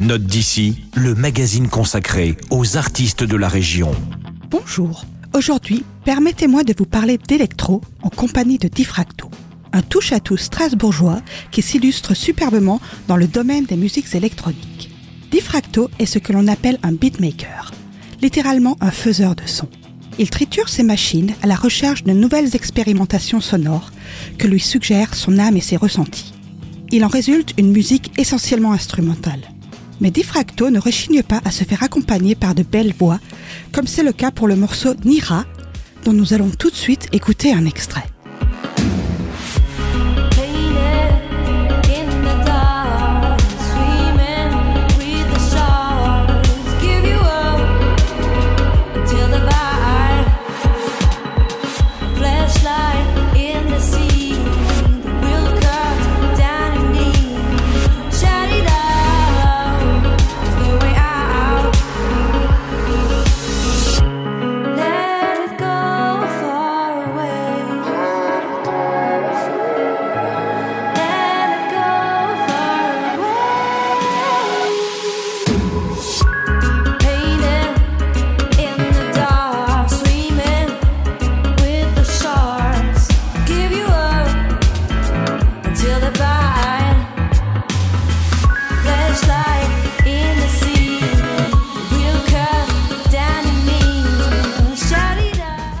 Note d'ici, le magazine consacré aux artistes de la région. Bonjour. Aujourd'hui, permettez-moi de vous parler d'électro en compagnie de Diffracto, un touche-à-tout strasbourgeois qui s'illustre superbement dans le domaine des musiques électroniques. Diffracto est ce que l'on appelle un beatmaker, littéralement un faiseur de son. Il triture ses machines à la recherche de nouvelles expérimentations sonores que lui suggèrent son âme et ses ressentis. Il en résulte une musique essentiellement instrumentale. Mais Diffracto ne rechigne pas à se faire accompagner par de belles voix, comme c'est le cas pour le morceau Nira, dont nous allons tout de suite écouter un extrait.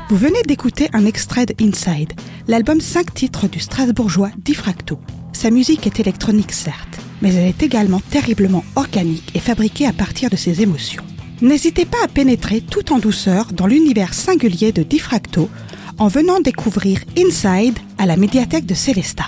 Vous venez d'écouter un extrait de Inside, l'album 5 titres du strasbourgeois Diffracto. Sa musique est électronique certes, mais elle est également terriblement organique et fabriquée à partir de ses émotions. N'hésitez pas à pénétrer tout en douceur dans l'univers singulier de Diffracto en venant découvrir Inside à la médiathèque de Célesta.